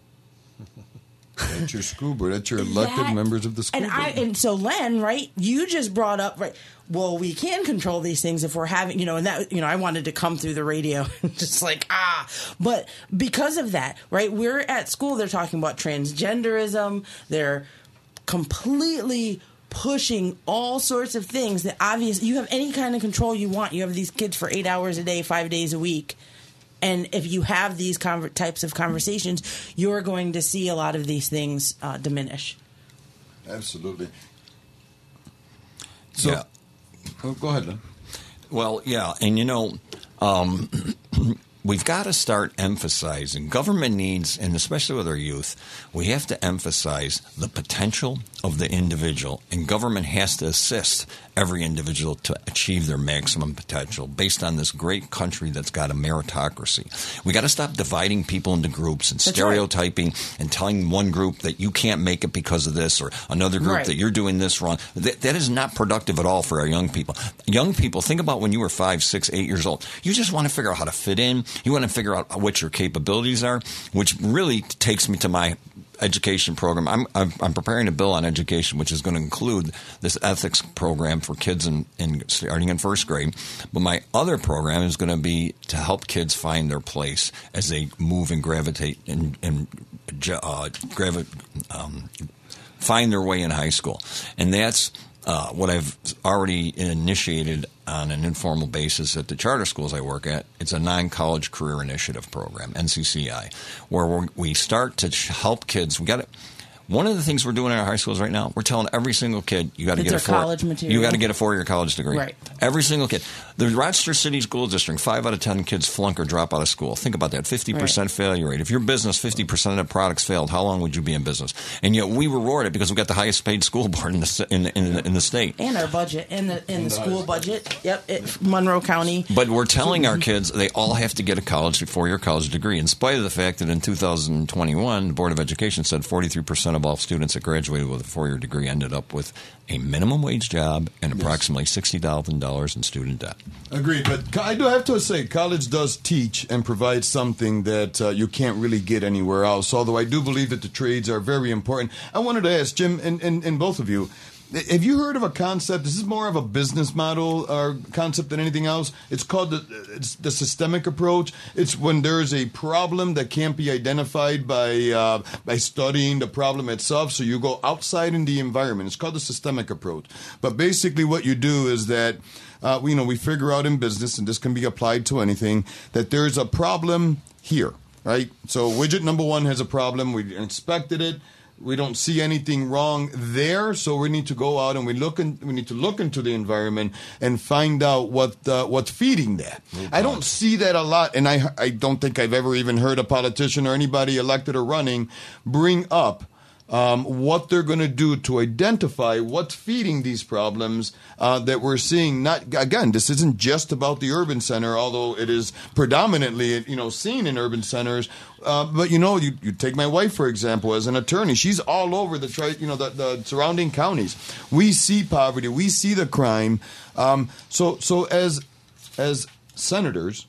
That's your school board. That's your elected That- members of the school and board. I and so Len, right? You just brought up right. Well, we can control these things if we're having, you know, and that, you know, I wanted to come through the radio, and just like ah, but because of that, right? We're at school. They're talking about transgenderism. They're completely pushing all sorts of things that obviously you have any kind of control you want. You have these kids for eight hours a day, five days a week. And if you have these conver- types of conversations, you're going to see a lot of these things uh, diminish. Absolutely. So, Yeah. oh, go ahead, Len. Well, yeah, and you know, um, we've got to start emphasizing government needs, and especially with our youth, we have to emphasize the potential of the individual, and government has to assist every individual to achieve their maximum potential based on this great country that's got a meritocracy. We got to stop dividing people into groups and That's right. stereotyping and telling one group that you can't make it because of this or another group Right. that you're doing this wrong. That, that is not productive at all for our young people. Young people, think about when you were five, six, eight years old. You just want to figure out how to fit in. You want to figure out what your capabilities are, which really takes me to my education program. I'm, I'm, I'm preparing a bill on education, which is going to include this ethics program for kids in, in starting in first grade. But my other program is going to be to help kids find their place as they move and gravitate and, and uh, um, find their way in high school. And that's uh, what I've already initiated on an informal basis at the charter schools I work at. It's a non college career initiative program, NCCI, where we're, start to help kids. We got to. One of the things we're doing in our high schools right now, we're telling every single kid you got to get a four, college material. you got to get a four year college degree. Right. Every single kid. The Rochester City School District, five out of ten kids flunk or drop out of school. Think about that, fifty percent failure rate. If your business fifty percent of the products failed, how long would you be in business? And yet we reward it because we got the highest paid school board in the s- in, the- in, the- in the state. and our budget in the in the school budget. Yep, it, Monroe County. But we're telling our kids they all have to get a college, a four year college degree, in spite of the fact that in 2021, the Board of Education said 43% of all students that graduated with a four year degree ended up with a minimum wage job and approximately $60,000 in student debt. Agreed, but I do have to say, college does teach and provide something that uh, you can't really get anywhere else. Although I do believe that the trades are very important. I wanted to ask Jim and, and, and both of you. Have you heard of a concept? This is more of a business model or concept than anything else. It's called the, it's the systemic approach. It's when there is a problem that can't be identified by uh, by studying the problem itself. So you go outside in the environment. It's called the systemic approach. But basically, what you do is that uh, you know we figure out in business, and this can be applied to anything, that there's a problem here, right? So widget number one has a problem. We inspected it we don't see anything wrong there so we need to go out and we look in, we need to look into the environment and find out what uh, what's feeding that i don't see that a lot and i i don't think i've ever even heard a politician or anybody elected or running bring up um, what they're going to do to identify what's feeding these problems uh, that we're seeing. Not again, this isn't just about the urban center, although it is predominantly you know seen in urban centers. Uh, but you know, you, you take my wife for example as an attorney. She's all over the tri- you know the, the surrounding counties. We see poverty, we see the crime. Um, so so as as senators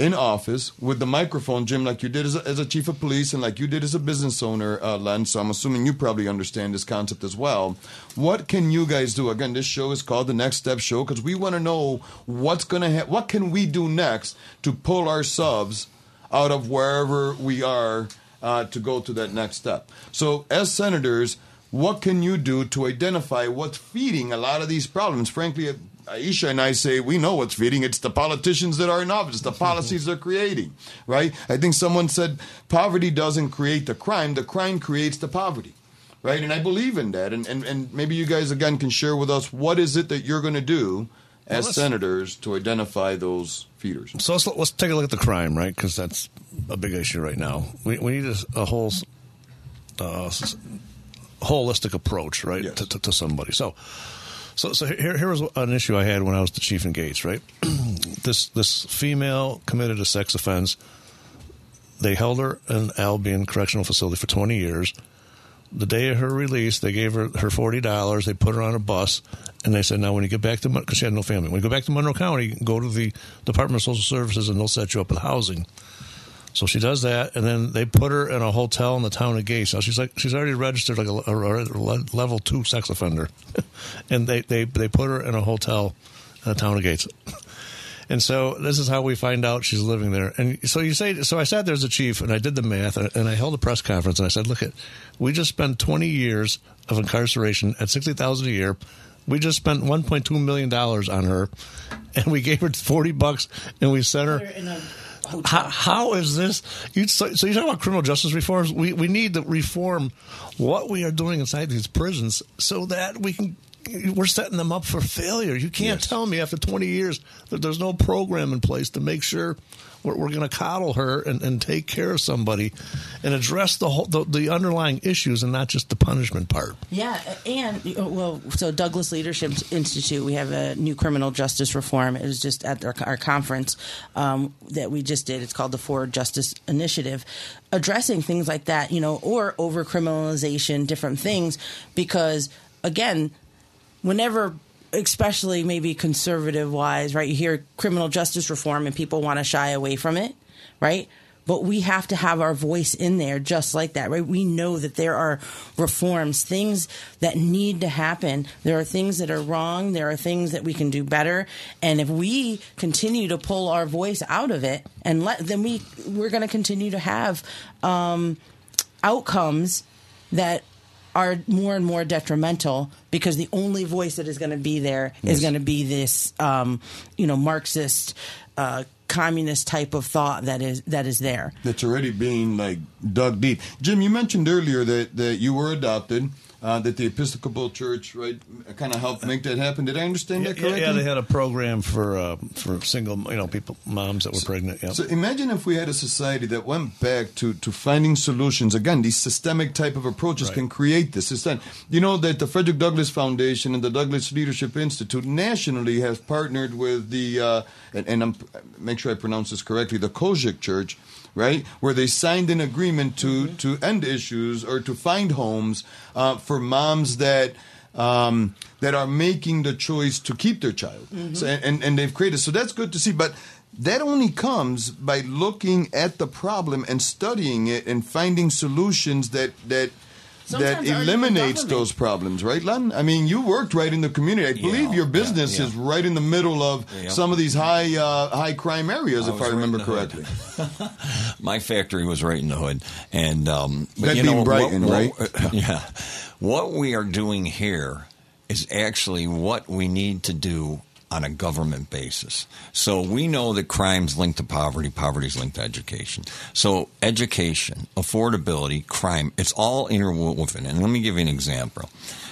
in office with the microphone, Jim, like you did as a, as a chief of police and like you did as a business owner, uh, Len. So I'm assuming you probably understand this concept as well. What can you guys do? Again, this show is called the Next Step Show because we want to know what's going to ha- what can we do next to pull ourselves out of wherever we are uh, to go to that next step. So as senators. What can you do to identify what's feeding a lot of these problems? Frankly, Ayesha and I say we know what's feeding. It's the politicians that are in office, the policies they're creating, right? I think someone said poverty doesn't create the crime, the crime creates the poverty. Right, and I believe in that, and, and, and maybe you guys again can share with us what is it that you're going to do as Well, senators to identify those feeders. So let's, let's take a look at the crime, right? Because that's a big issue right now. We, we need a, a whole uh, holistic approach, right, Yes. to, to, to somebody. So, so, so here, here was an issue I had when I was the chief in Gates, right? this this female committed a sex offense. They held her in Albion Correctional Facility for 20 years. The day of her release, they gave her her forty dollars. They put her on a bus, and they said, "Now, when you get back to because she had no family, when you go back to Monroe County, go to the Department of Social Services, and they'll set you up with housing." So she does that, and then they put her in a hotel in the town of Gates. Now she's like she's already registered like a, a- a level two sex offender, and they, they they put her in a hotel in the town of Gates. And so this is how we find out she's living there. And so you say, so I sat there as a chief and I did the math and and I held a press conference and I said, look, at we just spent 20 years of incarceration at 60000 a year. We just spent 1.2 million dollars on her, and we gave her 40 bucks, and we sent her. How, how is this? You, so, so you talk about criminal justice reforms. We we need to reform what we are doing inside these prisons so that we can. We're setting them up for failure. You can't Yes. tell me after 20 years that there's no program in place to make sure we're, we're going to coddle her and, and take care of somebody and address the, whole, the the underlying issues and not just the punishment part. Yeah, and well, so Douglass Leadership Institute, we have a new criminal justice reform. It was just at our, our conference um, that we just did. It's called the Forward Justice Initiative, addressing things like that, you know, or over criminalization, different things, because again, whenever especially maybe conservative wise right? You hear criminal justice reform and people want to shy away from it right? But we have to have our voice in there just like that right? We know that there are reforms things that need to happen. There are things that are wrong. There are things that we can do better. And if we continue to pull our voice out of it and let then we we're going to continue to have um, outcomes that are more and more detrimental because the only voice that is going to be there is going to be this, um, you know, Marxist, uh, communist type of thought that is that is there. that's already being like dug deep. Jim, you mentioned earlier that, that you were adopted, uh, that the Episcopal Church, right, kind of helped make that happen. Did I understand that correctly? yeah, they had a program for uh, for single, you know, people, moms that were pregnant. Yeah. So imagine if we had a society that went back to, to finding solutions. Again, these systemic type of approaches Right. can create this. It's that- you know that the Frederick Douglass Foundation and the Douglass Leadership Institute nationally has partnered with the uh, and, and I'm make sure I pronounce this correctly, the COGIC Church, right, where they signed an agreement to to end issues or to find homes uh, for moms that. Um, that are making the choice to keep their child, so, and and they've created. So that's good to see, but that only comes by looking at the problem and studying it and finding solutions that that Sometimes our eliminates those problems, right, Len? I mean, you worked right in the community. I believe your business yeah. is right in the middle of Yeah. some of these high uh, high crime areas, I if I right remember correctly. My factory was right in the hood, and um, That you being know, Brighton, what, what- yeah, what we are doing here is actually what we need to do on a government basis. So we know that crime's linked to poverty, poverty's linked to education. So education, affordability, crime, it's all interwoven. And let me give you an example.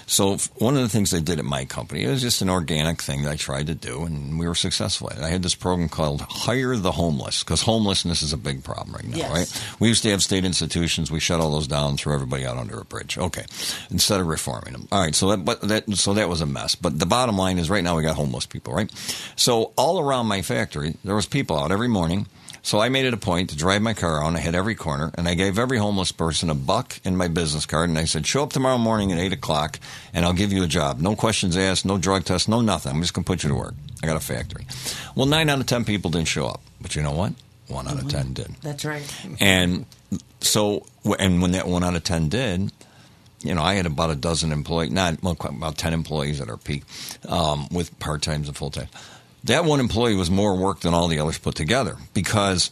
So one of the things I did at my company, it was just an organic thing that I tried to do, and we were successful at it. I had this program called Hire the Homeless, because homelessness is a big problem right now, Yes. right? We used to have state institutions. We shut all those down, threw everybody out under a bridge. Okay, instead of reforming them. All right, so that but that so that was a mess. But the bottom line is, right now we got homeless people, right? So all around my factory, there was people out every morning. So I made it a point to drive my car around. I hit every corner, and I gave every homeless person a buck in my business card. And I said, "Show up tomorrow morning at eight o'clock, and I'll give you a job. No questions asked, no drug test, no nothing. I'm just gonna put you to work. I got a factory." Well, nine out of ten people didn't show up, but you know what? One out of ten did. That's right. And so, and when that one out of 10 did, you know, I had about a dozen employees, not well, about 10 employees at our peak um, with part times and full time. That one employee was more work than all the others put together because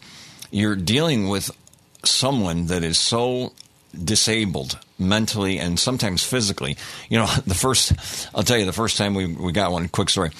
you're dealing with someone that is so disabled mentally and sometimes physically. You know, the first, I'll tell you, the first time we, we got one, quick story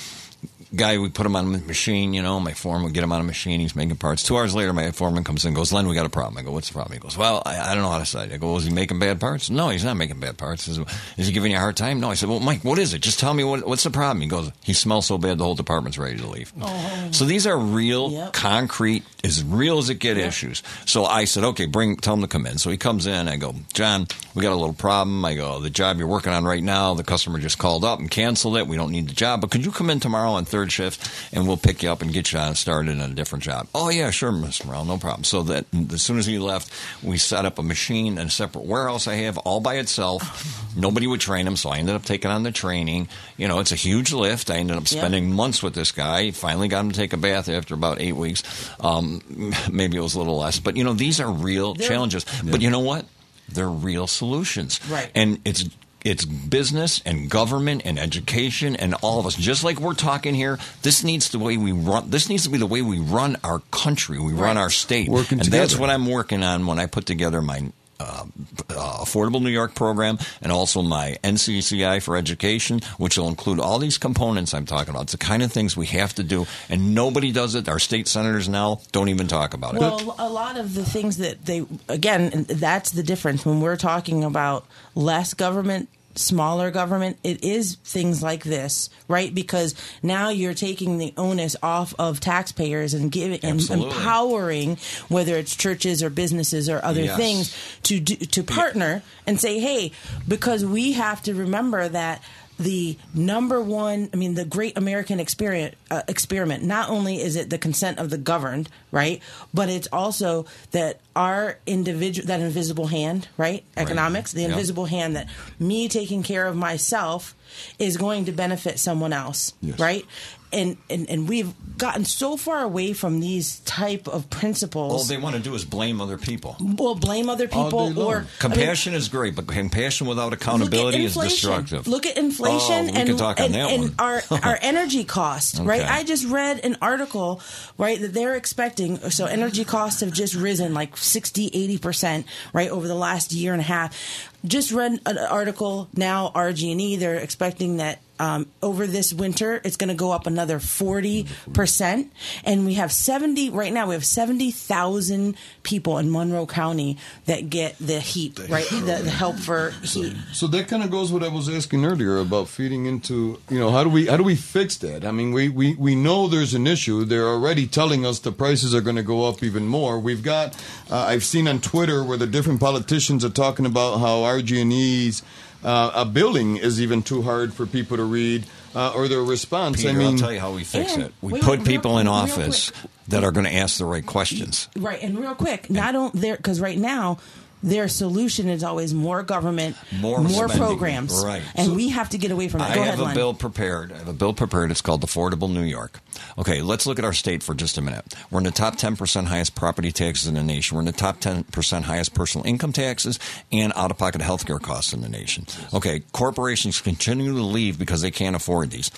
guy, we put him on a machine, you know, my foreman would get him on a machine, he's making parts. Two hours later, my foreman comes in and goes, Len, we got a problem. I go, what's the problem? He goes, well, I, I don't know how to say it. I go, was he making bad parts? No, he's not making bad parts. Says, Is he giving you a hard time? No. I said, well, Mike, what is it? Just tell me what, what's the problem? He goes, he smells so bad the whole department's ready to leave. Oh. So these are real, Yep. concrete, as real as it get issues. So I said, okay, bring, tell him to come in. So he comes in. I go, John, we got a little problem. I go, the job you're working on right now, the customer just called up and canceled it. We don't need the job, but could you come in tomorrow on third shift and we'll pick you up and get you on started on a different job? Oh yeah, sure, Mr. Morrell, no problem. So that as soon as he left, we set up a machine and a separate warehouse I have all by itself. Nobody would train him, so I ended up taking on the training. You know, it's a huge lift. I ended up Yeah. spending months with this guy. Finally got him to take a bath after about eight weeks. Um, maybe it was a little less, but you know, these are real They're- challenges. But you know what? They're real solutions. Right. And it's it's business and government and education and all of us. Just like we're talking here, this needs the way we run. This needs to be the way we run our country. We run our state. Working and that's what I'm working on when I put together my. Uh, uh, Affordable New York program and also my NCCI for education, which will include all these components I'm talking about. It's the kind of things we have to do, and nobody does it. Our state senators now don't even talk about it. Well, a lot of the things that they again, that's the difference when we're talking about less government, smaller government. It is things like this, right? Because now you're taking the onus off of taxpayers and giving and empowering, whether it's churches or businesses or other Yes. things, to do, to partner and say, hey, because we have to remember that the number one, I mean, the great American experiment, uh, experiment, not only is it the consent of the governed, right, but it's also that our individual, that invisible hand, right, economics, the Yeah. invisible hand that me taking care of myself is going to benefit someone else, right? And, and and we've gotten so far away from these type of principles. all they want to do is blame other people. well, blame other people or I mean, Compassion is great, but compassion without accountability is destructive. Look at inflation Oh, and, can talk on and, that and our our energy cost, right? I just read an article, right, that they're expecting so energy costs have just risen like 60, 80%, right, over the last year and a half. Just read an article now RG&E they're expecting that um, over this winter it's going to go up another 40% and we have 70 right now we have 70,000 people in Monroe County that get the heat, right? The, the help for heat. So that kind of goes what I was asking earlier about feeding into, you know, how do we how do we fix that? I mean, we we, we know there's an issue. They're already telling us the prices are going to go up even more. We've got uh, I've seen on Twitter where the different politicians are talking about how RG&E's uh, a building is even too hard for people to read uh, or their response. Peter, I mean, I'll tell you how we fix it. We wait, put wait, people real- in office that are going to ask the right questions. Right, and real quick, not on there because right now their solution is always more government, More spending. programs, Right. And we have to get away from that. I Go have ahead, a Len. bill prepared. I have a bill prepared. It's called Affordable New York. Okay, let's look at our state for just a minute. We're in the top 10% highest property taxes in the nation. We're in the top 10% highest personal income taxes and out of pocket health care costs in the nation. Okay, corporations continue to leave because they can't afford these.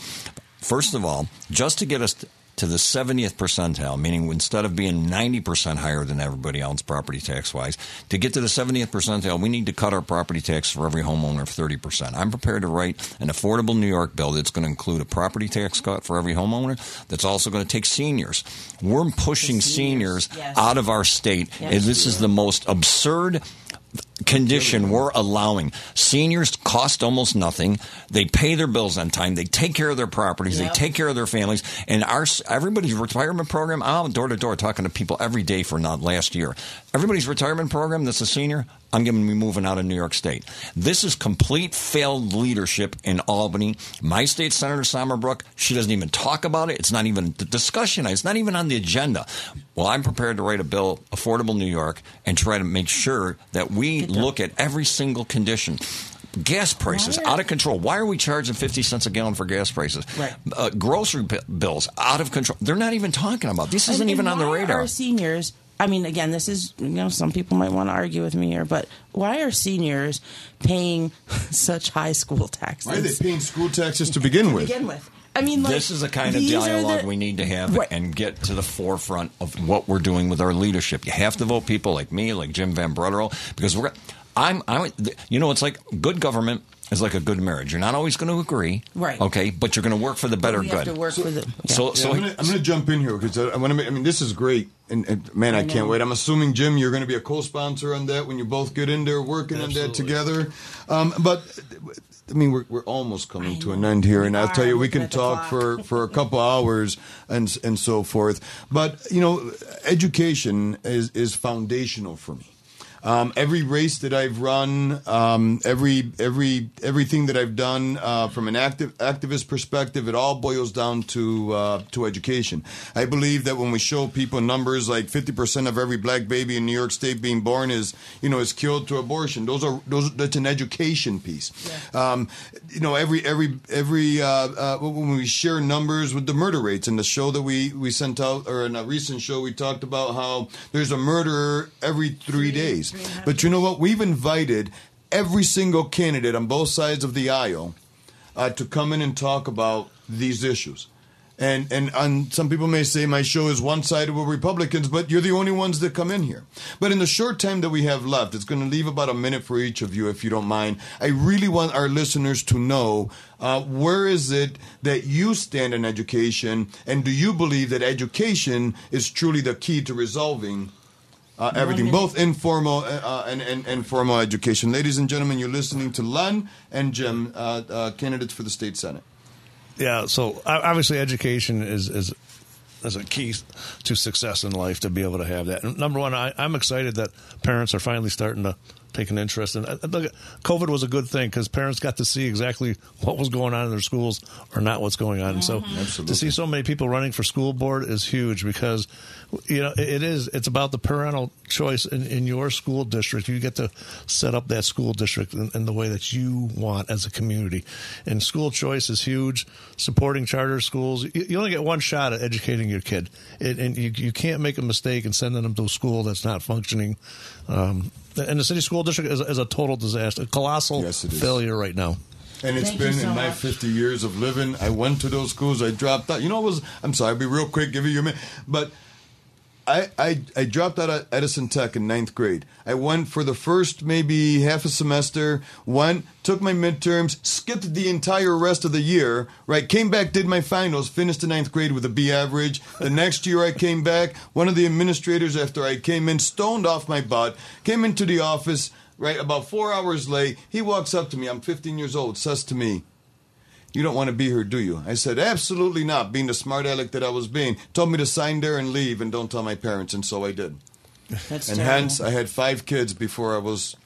First of all, just to get us to the 70th percentile, meaning instead of being 90% higher than everybody else property tax wise, to get to the 70th percentile, we need to cut our property tax for every homeowner of 30%. I'm prepared to write an affordable New York bill that's going to include a property tax cut for every homeowner that's also going to take seniors. We're pushing seniors, seniors, yes. out of our state. Yes. And this is the most absurd condition we're allowing. Seniors cost almost nothing. They pay their bills on time. They take care of their properties. Yep. They take care of their families. And our everybody's retirement program. I'm door to door talking to people every day for not last year. Everybody's retirement program that's a senior. I'm going to be moving out of New York State. This is complete failed leadership in Albany. My state senator Samra Brouk, she doesn't even talk about it. It's not even the discussion. It's not even on the agenda. Well, I'm prepared to write a bill, Affordable New York, and try to make sure that we look at every single condition. Gas prices Why out of control. Why are we charging 50 cents a gallon for gas prices? Right. Uh, grocery bi- bills out of control. They're not even talking about. This isn't And- even and on the why radar. Are seniors? I mean, again, this is you know some people might want to argue with me here, but why are seniors paying such high school taxes? Why are they paying school taxes to begin to with? begin with? I mean, like, this is the kind of dialogue the- we need to have Right. and get to the forefront of what we're doing with our leadership. You have to vote people like me, like Jim Vanbrederode, because we're. I'm. I'm. You know, it's like good government is like a good marriage. You're not always going to agree, Right. Okay, but you're going to work for the better we good. have to work with it. Yeah. So, Yeah, so I'm, gonna, I'm gonna jump in here because I, I want to. make I mean, this is great, and, and man, I, I can't wait. I'm assuming Jim, you're going to be a co-sponsor on that when you both get in there working on that together. Um, but I mean, we're we're almost coming I to an end here, We and I'll are, tell you, we can talk for for a couple hours and and so forth. But you know, education is is foundational for me. Um, every race that I've run, um, every every everything that I've done uh, from an active activist perspective, it all boils down to uh, to education. I believe that when we show people numbers like fifty percent of every black baby in New York State being born is you know is killed to abortion. Those are those that's an education piece. Um, you know every every every uh, uh, when we share numbers with the murder rates in the show that we we sent out or in a recent show we talked about how there's a murderer every three days. But you know what? We've invited every single candidate on both sides of the aisle uh, to come in and talk about these issues. And and and some people may say my show is one sided with Republicans, but you're the only ones that come in here. But in the short time that we have left, it's going to leave about a minute for each of you, if you don't mind. I really want our listeners to know uh, where is it that you stand in education, and do you believe that education is truly the key to resolving uh, everything, both informal uh, uh, and, and, and formal education. Ladies and gentlemen, you're listening to Len and Jim, uh, uh, candidates for the state senate. Yeah, so obviously education is is is a key to success in life to be able to have that. Number one, I, I'm excited that parents are finally starting to take an interest in. Look, COVID was a good thing because parents got to see exactly what was going on in their schools or not what's going on. And so to see so many people running for school board is huge because you know it is it's about the parental choice in, in your school district. You get to set up that school district in, in the way that you want as a community. And school choice is huge. Supporting charter schools, you, you only get one shot at educating your kid, it, and you, you can't make a mistake in sending them to a school that's not functioning. Um, and the city school district is, is a total disaster, a colossal Yes, it is. failure right now. And it's Thank been so in my much. 50 years of living. I went to those schools. I dropped out. You know, it was. I'm sorry. I'll be real quick. Give you your minute. But I, I I dropped out of Edison Tech in ninth grade. I went for the first maybe half a semester. Went, took my midterms, skipped the entire rest of the year. Right, came back, did my finals, finished the ninth grade with a B average. The next year I came back. One of the administrators, after I came in, stoned off my butt. Came into the office. Right, about four hours late, he walks up to me. I'm 15 years old. Says to me, you don't want to be here, do you? I said, absolutely not. Being the smart aleck that I was being, told me to sign there and leave and don't tell my parents, and so I did. That's And terrible. hence, I had five kids before I was.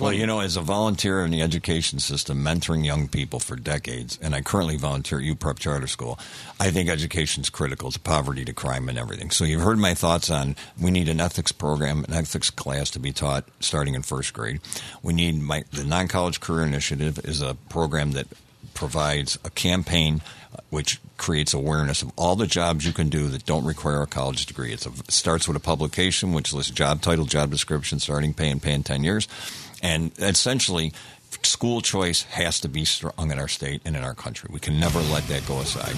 Well, you know, as a volunteer in the education system, mentoring young people for decades, and I currently volunteer at UPrep Charter School, I think education is critical to poverty, to crime, and everything. So you've heard my thoughts on we need an ethics program, an ethics class to be taught starting in first grade. We need my, the non-college career initiative is a program that provides a campaign uh, which creates awareness of all the jobs you can do that don't require a college degree. It's a, it starts with a publication which lists job title, job description, starting pay, and pay in 10 years. And essentially, school choice has to be strong in our state and in our country. We can never let that go aside.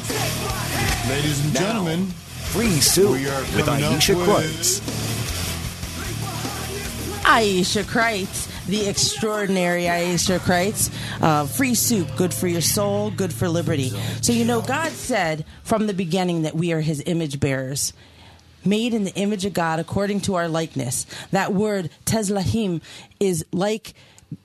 Ladies and Now, gentlemen, Free Soup with Ayesha with- Kreutz. Ayesha Kreutz, the extraordinary Ayesha Kreutz. Uh, free soup, good for your soul, good for liberty. So, you know, God said from the beginning that we are his image bearers. Made in the image of God according to our likeness. That word, Tezlahim, is like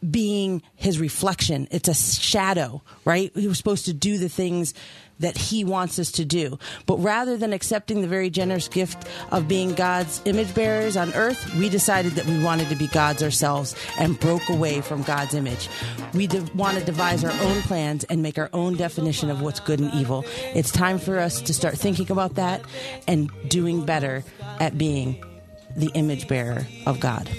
being his reflection. It's a shadow, right? We were supposed to do the things that he wants us to do. But rather than accepting the very generous gift of being God's image bearers on earth, we decided that we wanted to be gods ourselves and broke away from God's image. We de- want to devise our own plans and make our own definition of what's good and evil. It's time for us to start thinking about that and doing better at being the image bearer of God.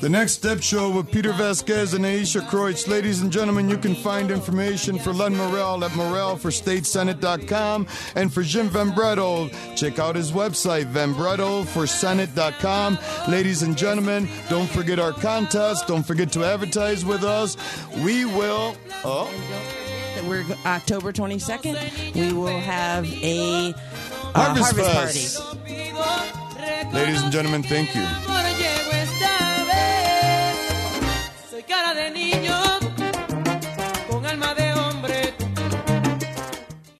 The Next Step Show with Peter Vazquez and Ayesha Kreutz. Ladies and gentlemen, you can find information for Len Morrell at morrellforstatesenate.com and for Jim Vanbrederode, check out his website, vanbrederodeforsenate.com. Ladies and gentlemen, don't forget our contest. Don't forget to advertise with us. We will. Oh. That we're October 22nd, we will have a uh, Harvest harvest party. Ladies and gentlemen, thank you.